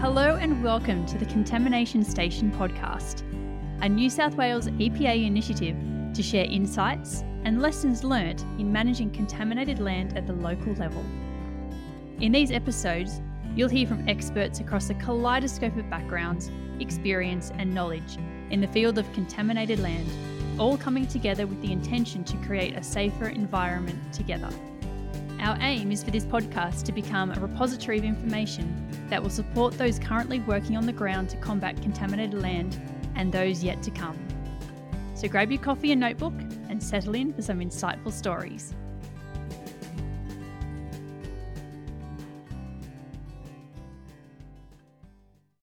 Hello and welcome to the Contamination Station podcast, a New South Wales EPA initiative to share insights and lessons learnt in managing contaminated land at the local level. In these episodes, you'll hear from experts across a kaleidoscope of backgrounds, experience, and knowledge in the field of contaminated land, all coming together with the intention to create a safer environment together. Our aim is for this podcast to become a repository of information that will support those currently working on the ground to combat contaminated land and those yet to come. So grab your coffee and notebook and settle in for some insightful stories.